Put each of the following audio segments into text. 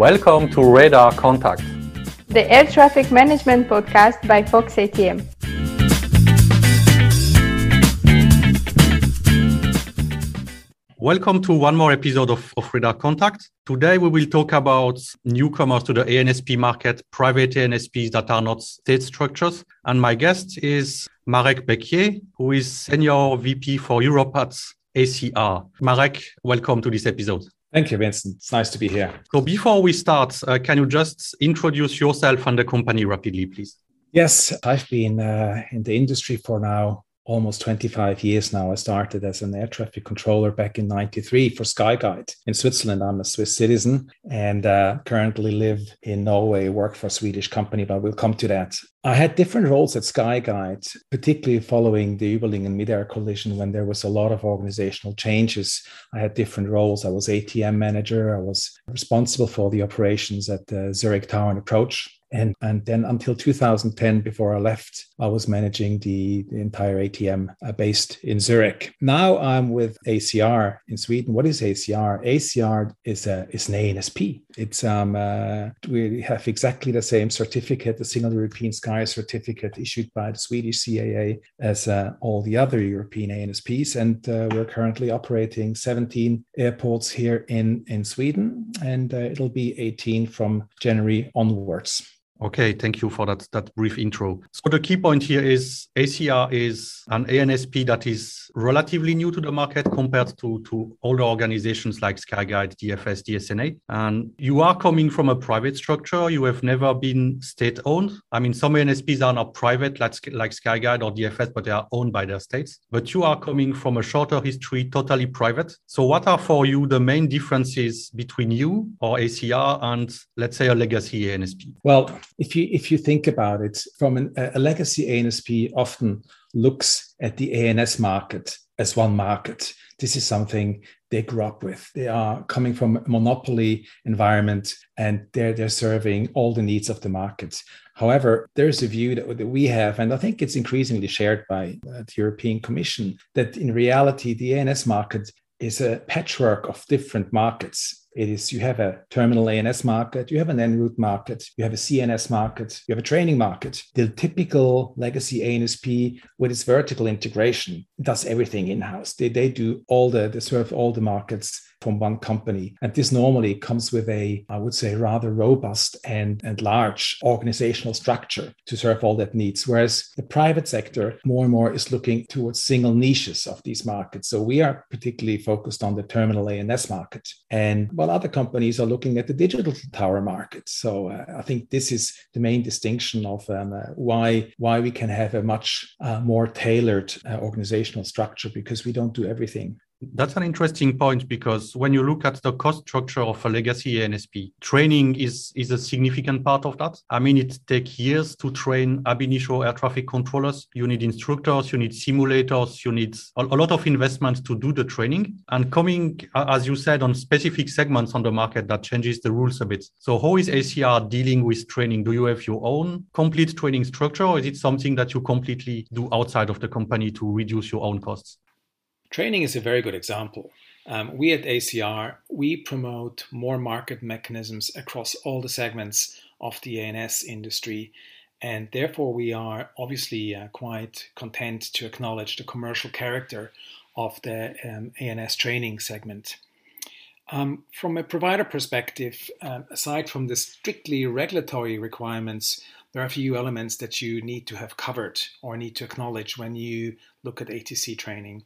Welcome to Radar Contact, the air traffic management podcast by Fox ATM. Welcome to one more episode of, of Radar Contact. Today we will talk about newcomers to the ANSP market, private ANSPs that are not state structures. And my guest is Marek Bekier, who is Senior VP for Europe at ACR. Marek, welcome to this episode. Thank you, Vincent. It's nice to be here. So, before we start, uh, can you just introduce yourself and the company rapidly, please? Yes, I've been uh, in the industry for now almost 25 years now. I started as an air traffic controller back in 93 for Skyguide in Switzerland. I'm a Swiss citizen and uh, currently live in Norway, work for a Swedish company, but we'll come to that. I had different roles at Skyguide, particularly following the Überlingen mid-air collision when there was a lot of organizational changes. I had different roles. I was ATM manager. I was responsible for the operations at the Zurich Tower and Approach and, and then until 2010, before I left, I was managing the, the entire ATM uh, based in Zurich. Now I'm with ACR in Sweden. What is ACR? ACR is, a, is an ANSP. It's um, uh, we have exactly the same certificate, the Single European Sky certificate issued by the Swedish CAA as uh, all the other European ANSPs. And uh, we're currently operating 17 airports here in, in Sweden, and uh, it'll be 18 from January onwards. Okay, thank you for that, that brief intro. So the key point here is ACR is an ANSP that is relatively new to the market compared to, to older organizations like Skyguide, DFS, DSNA. And you are coming from a private structure. You have never been state owned. I mean, some ANSPs are not private like, like Skyguide or DFS, but they are owned by their states. But you are coming from a shorter history, totally private. So what are for you the main differences between you or ACR and let's say a legacy ANSP? Well, if you if you think about it, from an, a legacy ANSP often looks at the ANS market as one market. This is something they grew up with. They are coming from a monopoly environment and they're, they're serving all the needs of the market. However, there's a view that, that we have, and I think it's increasingly shared by uh, the European Commission, that in reality, the ANS market is a patchwork of different markets it is you have a terminal ANS market, you have an en route market, you have a CNS market, you have a training market. The typical legacy ANSP with its vertical integration does everything in house. They, they do all the, they serve all the markets from one company. And this normally comes with a, I would say, rather robust and, and large organizational structure to serve all that needs. Whereas the private sector more and more is looking towards single niches of these markets. So we are particularly focused on the terminal ANS market. And while other companies are looking at the digital tower market. So uh, I think this is the main distinction of um, uh, why, why we can have a much uh, more tailored uh, organizational structure because we don't do everything. That's an interesting point because when you look at the cost structure of a legacy ANSP, training is, is a significant part of that. I mean, it takes years to train ab initio air traffic controllers. You need instructors, you need simulators, you need a, a lot of investment to do the training. And coming, as you said, on specific segments on the market, that changes the rules a bit. So, how is ACR dealing with training? Do you have your own complete training structure, or is it something that you completely do outside of the company to reduce your own costs? Training is a very good example. Um, we at ACR, we promote more market mechanisms across all the segments of the ANS industry. And therefore, we are obviously uh, quite content to acknowledge the commercial character of the um, ANS training segment. Um, from a provider perspective, uh, aside from the strictly regulatory requirements, there are a few elements that you need to have covered or need to acknowledge when you look at ATC training.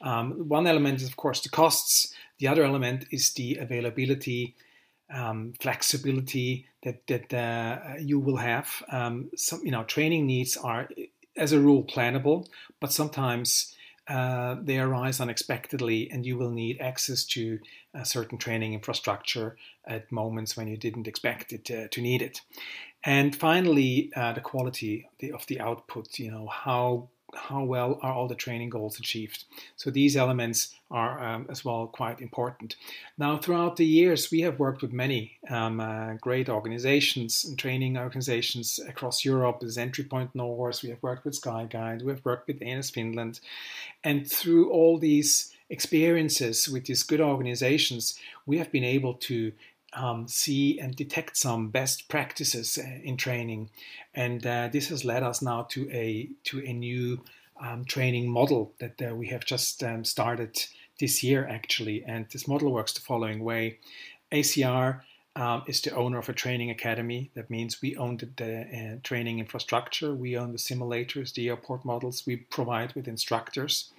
Um, one element is, of course, the costs. The other element is the availability, um, flexibility that that uh, you will have. Um, some, you know, training needs are, as a rule, plannable, but sometimes uh, they arise unexpectedly, and you will need access to a certain training infrastructure at moments when you didn't expect it to, to need it. And finally, uh, the quality of the output. You know how how well are all the training goals achieved? So these elements are um, as well quite important. Now, throughout the years, we have worked with many um, uh, great organizations and training organizations across Europe. As Entry Point North, we have worked with Skyguide, we have worked with ANS Finland, and through all these experiences with these good organizations, we have been able to um, see and detect some best practices uh, in training, and uh, this has led us now to a to a new um, training model that uh, we have just um, started this year actually. And this model works the following way: ACR um, is the owner of a training academy. That means we own the, the uh, training infrastructure, we own the simulators, the airport models, we provide with instructors.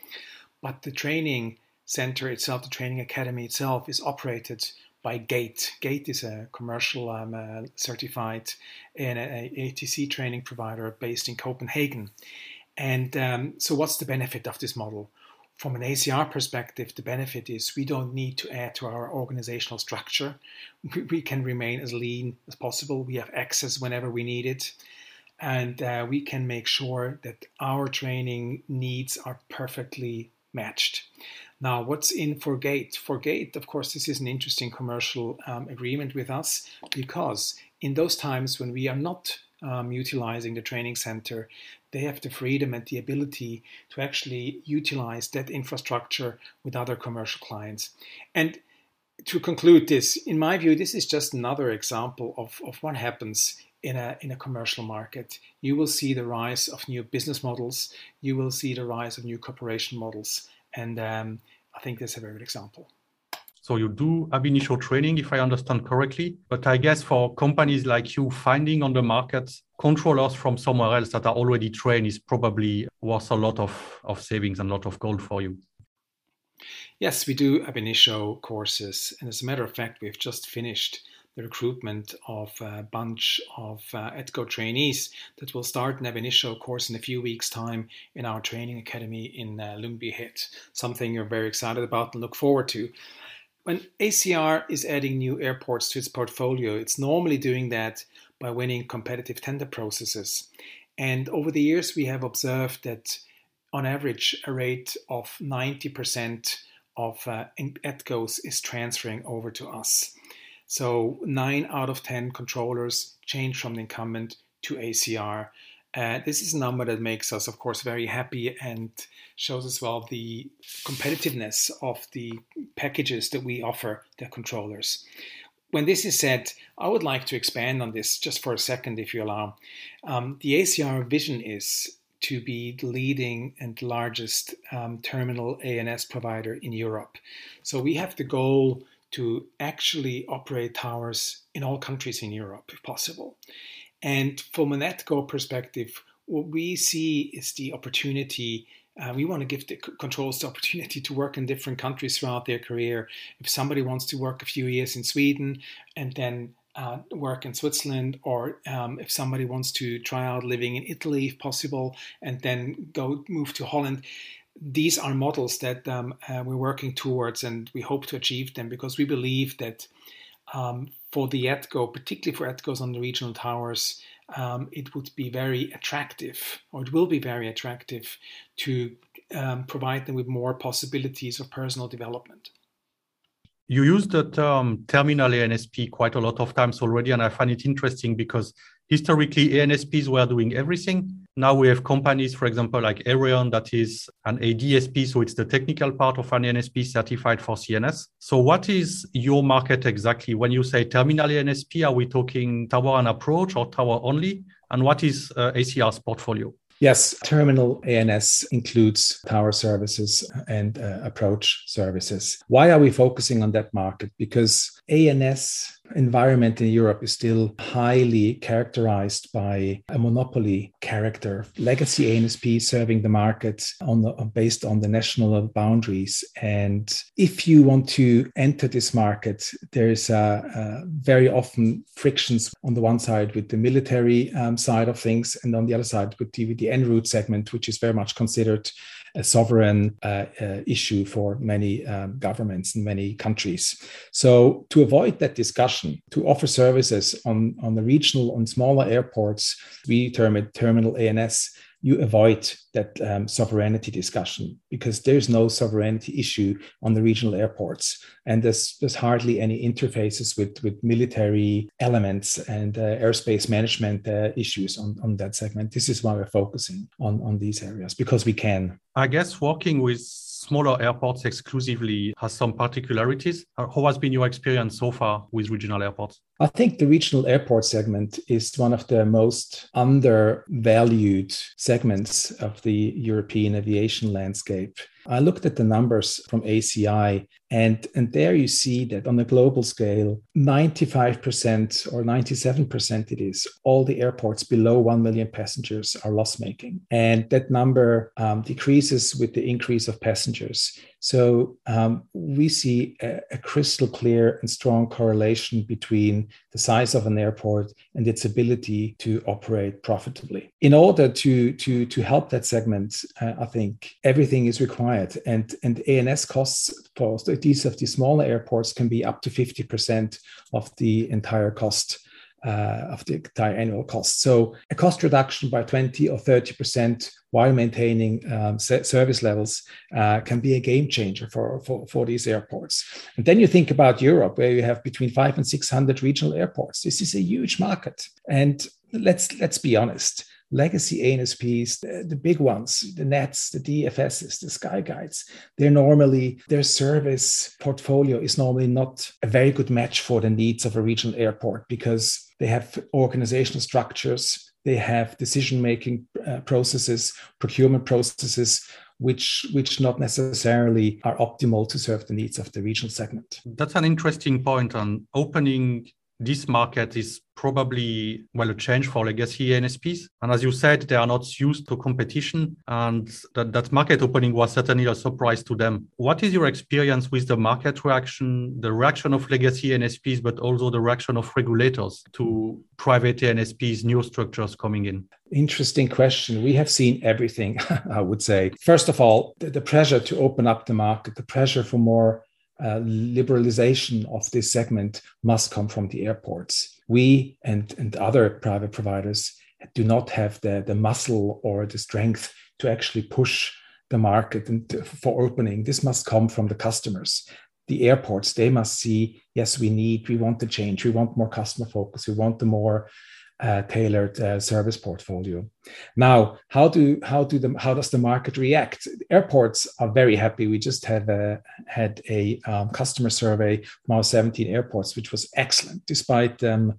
But the training center itself, the training academy itself, is operated by Gate. Gate is a commercial um, uh, certified and a, ATC training provider based in Copenhagen. And um, so, what's the benefit of this model? From an ACR perspective, the benefit is we don't need to add to our organizational structure. We can remain as lean as possible. We have access whenever we need it. And uh, we can make sure that our training needs are perfectly matched. Now, what's in for Gate? For Gate, of course, this is an interesting commercial um, agreement with us because in those times when we are not um, utilizing the training center, they have the freedom and the ability to actually utilize that infrastructure with other commercial clients. And to conclude this, in my view, this is just another example of, of what happens in a, in a commercial market. You will see the rise of new business models, you will see the rise of new cooperation models. And um, I think that's a very good example. So you do ab initio training, if I understand correctly. But I guess for companies like you, finding on the market controllers from somewhere else that are already trained is probably worth a lot of, of savings and a lot of gold for you. Yes, we do ab initio courses. And as a matter of fact, we've just finished the recruitment of a bunch of uh, ATCO trainees that will start an ab initio course in a few weeks' time in our training academy in uh, Ljungbyhed. Something you're very excited about and look forward to. When ACR is adding new airports to its portfolio, it's normally doing that by winning competitive tender processes. And over the years, we have observed that on average, a rate of 90% of uh, ATCOs is transferring over to us. So, nine out of 10 controllers change from the incumbent to ACR. Uh, this is a number that makes us, of course, very happy and shows as well the competitiveness of the packages that we offer the controllers. When this is said, I would like to expand on this just for a second, if you allow. Um, the ACR vision is to be the leading and largest um, terminal ANS provider in Europe. So we have the goal to actually operate towers in all countries in Europe, if possible. And from an ATCO perspective, what we see is the opportunity. Uh, we want to give the controls the opportunity to work in different countries throughout their career. If somebody wants to work a few years in Sweden and then uh, work in Switzerland, or um, if somebody wants to try out living in Italy, if possible, and then go move to Holland, these are models that um, uh, we're working towards, and we hope to achieve them because we believe that um, for the ATCO, particularly for ATCOs on the regional towers, um, it would be very attractive, or it will be very attractive, to um, provide them with more possibilities of personal development. You use the term terminal ANSP quite a lot of times already, and I find it interesting because historically ANSPs were doing everything. Now we have companies, for example, like Aireon, that is an ADSP, so it's the technical part of an NSP certified for CNS. So, what is your market exactly? When you say terminal NSP, are we talking tower and approach or tower only? And what is uh, ACR's portfolio? Yes, terminal ANS includes tower services and uh, approach services. Why are we focusing on that market? Because ANS environment in Europe is still highly characterized by a monopoly character. Legacy ANSP serving the market on the, based on the national boundaries. And if you want to enter this market, there's a, uh, very often frictions on the one side with the military um, side of things, and on the other side with the, with the en route segment, which is very much considered a sovereign uh, uh, issue for many um, governments in many countries. So, to avoid that discussion, to offer services on, on the regional on smaller airports, we term it terminal ANS you avoid that um, sovereignty discussion because there's no sovereignty issue on the regional airports. And there's, there's hardly any interfaces with, with military elements and uh, airspace management uh, issues on, on that segment. This is why we're focusing on, on these areas because we can. I guess working with smaller airports exclusively has some particularities. Uh, how has been your experience so far with regional airports? I think the regional airport segment is one of the most undervalued segments of the European aviation landscape. I looked at the numbers from ACI, and, and there you see that on a global scale, 95% or 97% it is, all the airports below 1 million passengers are loss making. And that number um, decreases with the increase of passengers. So um, we see a, a, crystal clear and strong correlation between the size of an airport and its ability to operate profitably. In order to to to help that segment, uh, I think everything is required, and and ANS costs for these of the smaller airports can be up to fifty percent of the entire cost uh, of the entire annual cost. So a cost reduction by 20 or 30% while maintaining um, service levels uh, can be a game changer for, for, for these airports. And then you think about Europe, where you have between five and 600 regional airports. This is a huge market. And let's, let's be honest, legacy ANSPs, the, the, big ones, the NATS, the DFSs, the Skyguides, they're normally, their service portfolio is normally not a very good match for the needs of a regional airport because they have organizational structures, they have decision making uh, processes, procurement processes which which not necessarily are optimal to serve the needs of the regional segment. That's an interesting point on opening this market is probably well a change for legacy NSPs. And as you said, they are not used to competition, and that, that market opening was certainly a surprise to them. What is your experience with the market reaction, the reaction of legacy NSPs, but also the reaction of regulators to private NSPs, new structures coming in? Interesting question. We have seen everything, I would say. First of all, the, the pressure to open up the market, the pressure for more uh, liberalization of this segment must come from the airports. We and, and other private providers do not have the, the muscle or the strength to actually push the market and for opening. This must come from the customers. The airports, they must see, yes, we need, we want the change, we want more customer focus, we want the more uh, tailored uh, service portfolio. Now, how do how do the how does the market react? Airports are very happy. We just have a had a um, customer survey from our 17 airports, which was excellent, despite um,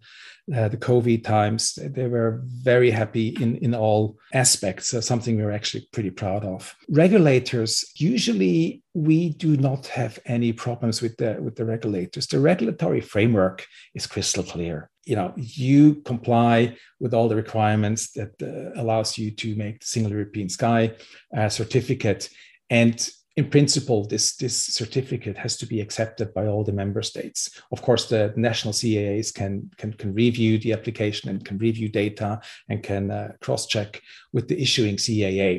uh, the COVID times. They were very happy in in all aspects. Uh, something we we're actually pretty proud of. Regulators usually we do not have any problems with the with the regulators. The regulatory framework is crystal clear you know you comply with all the requirements that uh, allows you to make the single european sky uh, certificate. And in principle this this certificate has to be accepted by all the member states. Of course the national caas can can, can review the application and can review data and can uh, cross check with the issuing caa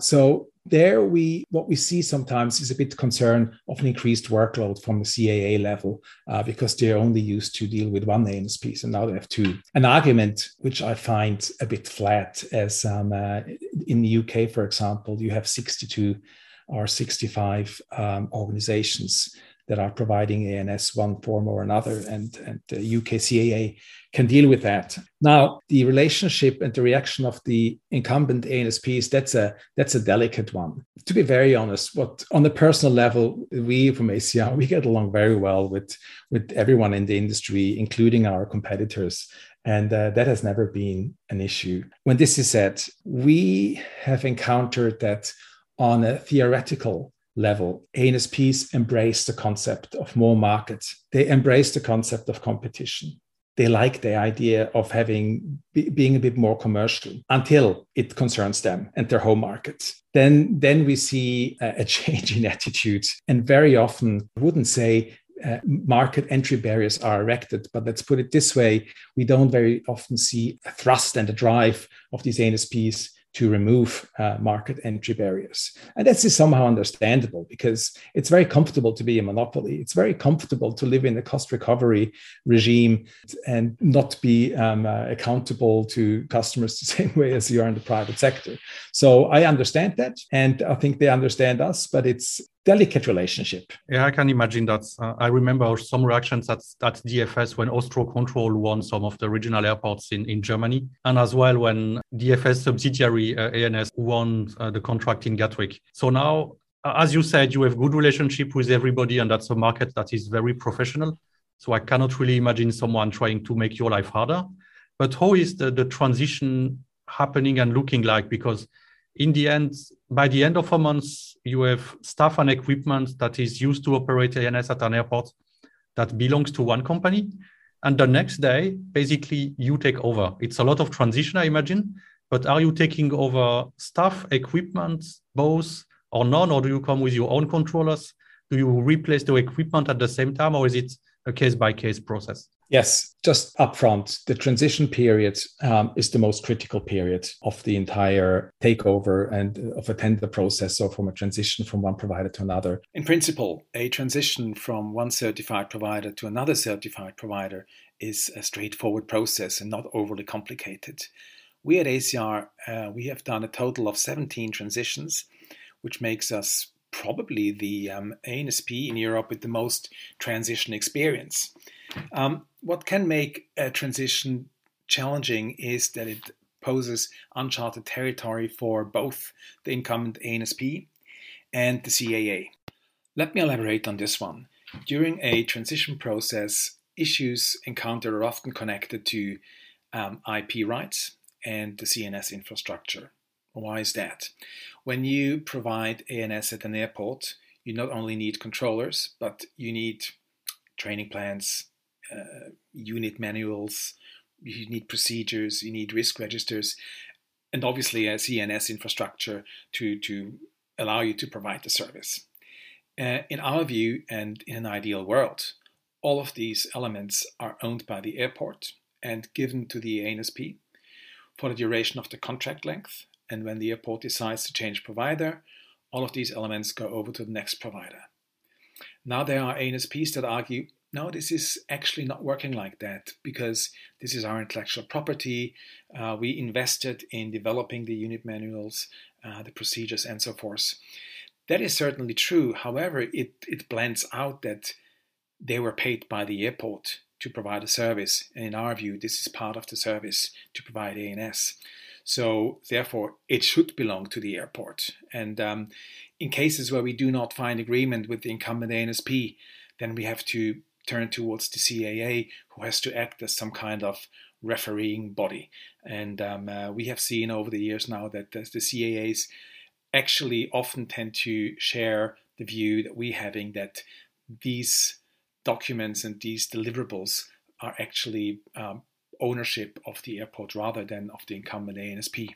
so there we what we see sometimes is a bit concern of an increased workload from the CAA level uh, because they're only used to deal with one ANSP, and now they have two. An argument which I find a bit flat, as um, uh, in the UK, for example, you have 62 or 65 um, organizations that are providing ANS one form or another, and, and the UKCAA can deal with that. Now, the relationship and the reaction of the incumbent ANSPs, that's a that's a delicate one. To be very honest, what on the personal level, we from ACR, we get along very well with, with everyone in the industry, including our competitors. And uh, that has never been an issue. When this is said, we have encountered that on a theoretical level, ANSPs embrace the concept of more markets. They embrace the concept of competition. They like the idea of having be, being a bit more commercial until it concerns them and their home markets. Then, then we see a, a change in attitudes. And very often, I wouldn't say uh, market entry barriers are erected. But let's put it this way we don't very often see a thrust and a drive of these ANSPs to remove uh, market entry barriers. And that's somehow understandable because it's very comfortable to be a monopoly. It's very comfortable to live in a cost recovery regime and not be um, uh, accountable to customers the same way as you are in the private sector. So I understand that. And I think they understand us, but it's delicate relationship. Yeah, I can imagine that. Uh, I remember some reactions at, at DFS when Austro Control won some of the regional airports in, in Germany, and as well when DFS subsidiary uh, ANS won uh, the contract in Gatwick. So now as you said, you have good relationship with everybody, and that's a market that is very professional. So I cannot really imagine someone trying to make your life harder. But how is the, the transition happening and looking like? Because in the end, by the end of a month, you have staff and equipment that is used to operate ANS at an airport that belongs to one company. And the next day, basically, you take over. It's a lot of transition, I imagine. But are you taking over staff, equipment, both or none? Or do you come with your own controllers? Do you replace the equipment at the same time, or is it a case by case process? Yes, just upfront, the transition period um, is the most critical period of the entire takeover and of a tender process. So, from a transition from one provider to another. In principle, a transition from one certified provider to another certified provider is a straightforward process and not overly complicated. We at ACR, uh, we have done a total of 17 transitions, which makes us probably the um, ANSP in Europe with the most transition experience. Um, what can make a transition challenging is that it poses uncharted territory for both the incumbent ANSP and the CAA. Let me elaborate on this one. During a transition process, issues encountered are often connected to um, IP rights and the CNS infrastructure. Why is that? When you provide ANS at an airport, you not only need controllers, but you need training plans, uh, unit manuals, you need procedures, you need risk registers, and obviously a CNS infrastructure to, to allow you to provide the service. Uh, in our view, and in an ideal world, all of these elements are owned by the airport and given to the ANSP for the duration of the contract length and when the airport decides to change provider, all of these elements go over to the next provider. Now there are ANSPs that argue, no, this is actually not working like that because this is our intellectual property. Uh, we invested in developing the unit manuals, uh, the procedures, and so forth. That is certainly true. However, it, it blends out that they were paid by the airport to provide a service. And in our view, this is part of the service to provide ANS. So therefore, it should belong to the airport. And um, in cases where we do not find agreement with the incumbent ANSP, then we have to turn towards the CAA, who has to act as some kind of refereeing body. And um, uh, we have seen over the years now that the, the CAAs actually often tend to share the view that we're having that these documents and these deliverables are actually um, ownership of the airport rather than of the incumbent ANSP.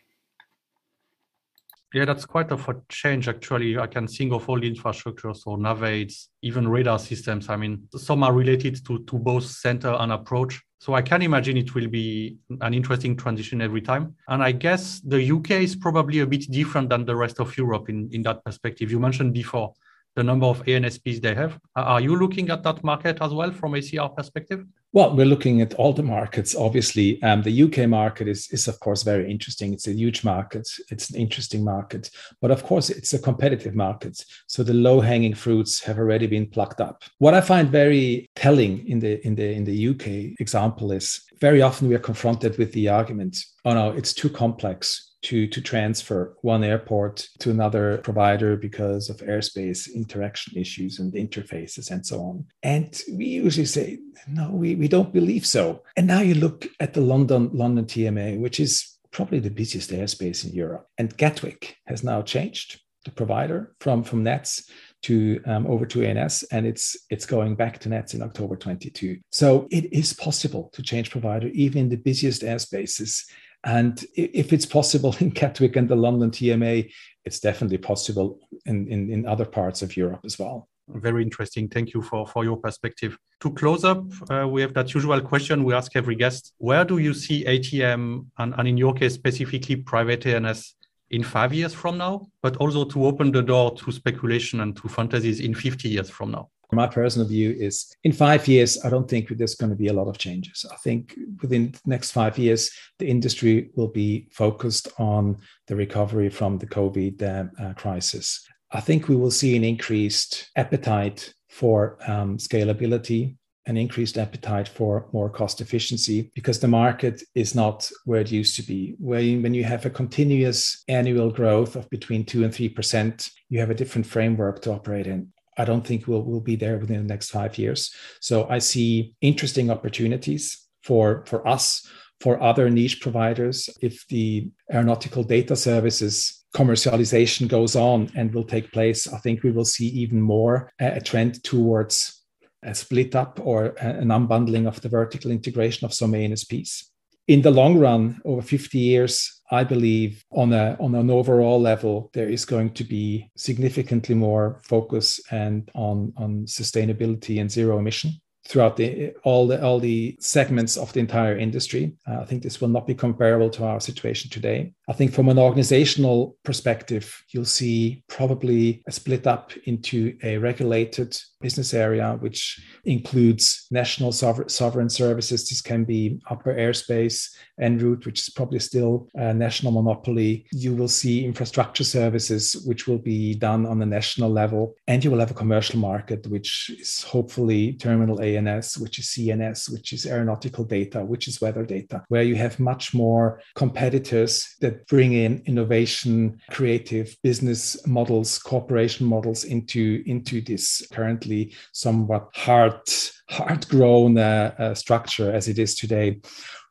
Yeah, that's quite a change actually. I can think of all the infrastructure, so navaids, even radar systems. I mean, some are related to, to both center and approach. So I can imagine it will be an interesting transition every time. And I guess the UK is probably a bit different than the rest of Europe in, in that perspective. You mentioned before the number of ANSPs they have. Are you looking at that market as well from ACR perspective? Well, we're looking at all the markets. Obviously, um, the UK market is, is, of course, very interesting. It's a huge market. It's an interesting market. But of course, it's a competitive market. So the low hanging fruits have already been plucked up. What I find very telling in the, in, the, in the UK example is very often we are confronted with the argument oh, no, it's too complex to, to transfer one airport to another provider because of airspace interaction issues and interfaces and so on. And we usually say, no, we, we don't believe so. And now you look at the London London TMA, which is probably the busiest airspace in Europe. And Gatwick has now changed the provider from, from NATS to um, over to ANS, and it's it's going back to NATS in October 22. So it is possible to change provider even in the busiest airspaces and if it's possible in Gatwick and the London TMA, it's definitely possible in, in, in other parts of Europe as well. Very interesting. Thank you for, for your perspective. To close up, uh, we have that usual question we ask every guest. Where do you see ATM, and, and in your case, specifically private ANS, in five years from now, but also to open the door to speculation and to fantasies in 50 years from now? My personal view is in five years, I don't think there's going to be a lot of changes. I think within the next five years, the industry will be focused on the recovery from the COVID uh, uh, crisis. I think we will see an increased appetite for um, scalability an increased appetite for more cost efficiency because the market is not where it used to be. When, when you have a continuous annual growth of between 2 and 3%, you have a different framework to operate in. I don't think we'll, we'll be there within the next five years. So I see interesting opportunities for, for us, for other niche providers. If the aeronautical data services commercialization goes on and will take place, I think we will see even more a trend towards a split up or an unbundling of the vertical integration of some ANSPs. In the long run, over 50 years, I believe on a on an overall level, there is going to be significantly more focus and on, on sustainability and zero emission throughout the all the all the segments of the entire industry. Uh, I think this will not be comparable to our situation today. I think from an organizational perspective, you'll see probably a split up into a regulated business area, which includes national sovereign, services. This can be upper airspace en route, which is probably still a national monopoly. You will see infrastructure services, which will be done on a national level. And you will have a commercial market, which is hopefully terminal ANS, which is CNS, which is aeronautical data, which is weather data, where you have much more competitors that bring in innovation, creative business models, cooperation models into, into this currently somewhat hard, hard grown uh, uh, structure as it is today.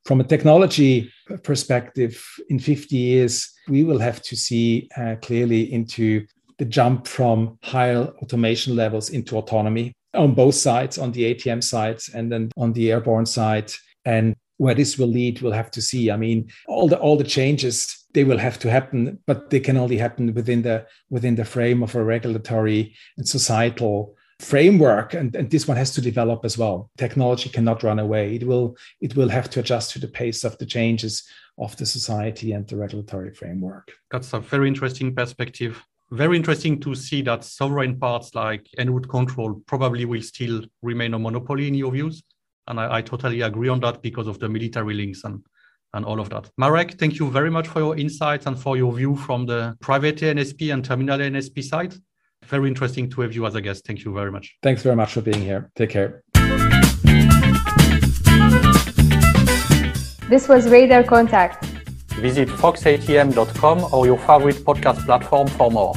From a technology perspective, in 50 years, we will have to see uh, clearly into the jump from higher automation levels into autonomy on both sides, on the ATM side and then on the airborne side. And where this will lead, we'll have to see. I mean, all the all the changes they will have to happen, but they can only happen within the within the frame of a regulatory and societal framework. And, and this one has to develop as well. Technology cannot run away. It will it will have to adjust to the pace of the changes of the society and the regulatory framework. That's a very interesting perspective. Very interesting to see that sovereign parts like en route control probably will still remain a monopoly in your views and I, I totally agree on that because of the military links and and all of that. Marek, thank you very much for your insights and for your view from the private NSP and terminal NSP side. Very interesting to have you as a guest. Thank you very much. Thanks very much for being here. Take care. This was Radar Contact. Visit foxatm.com or your favorite podcast platform for more.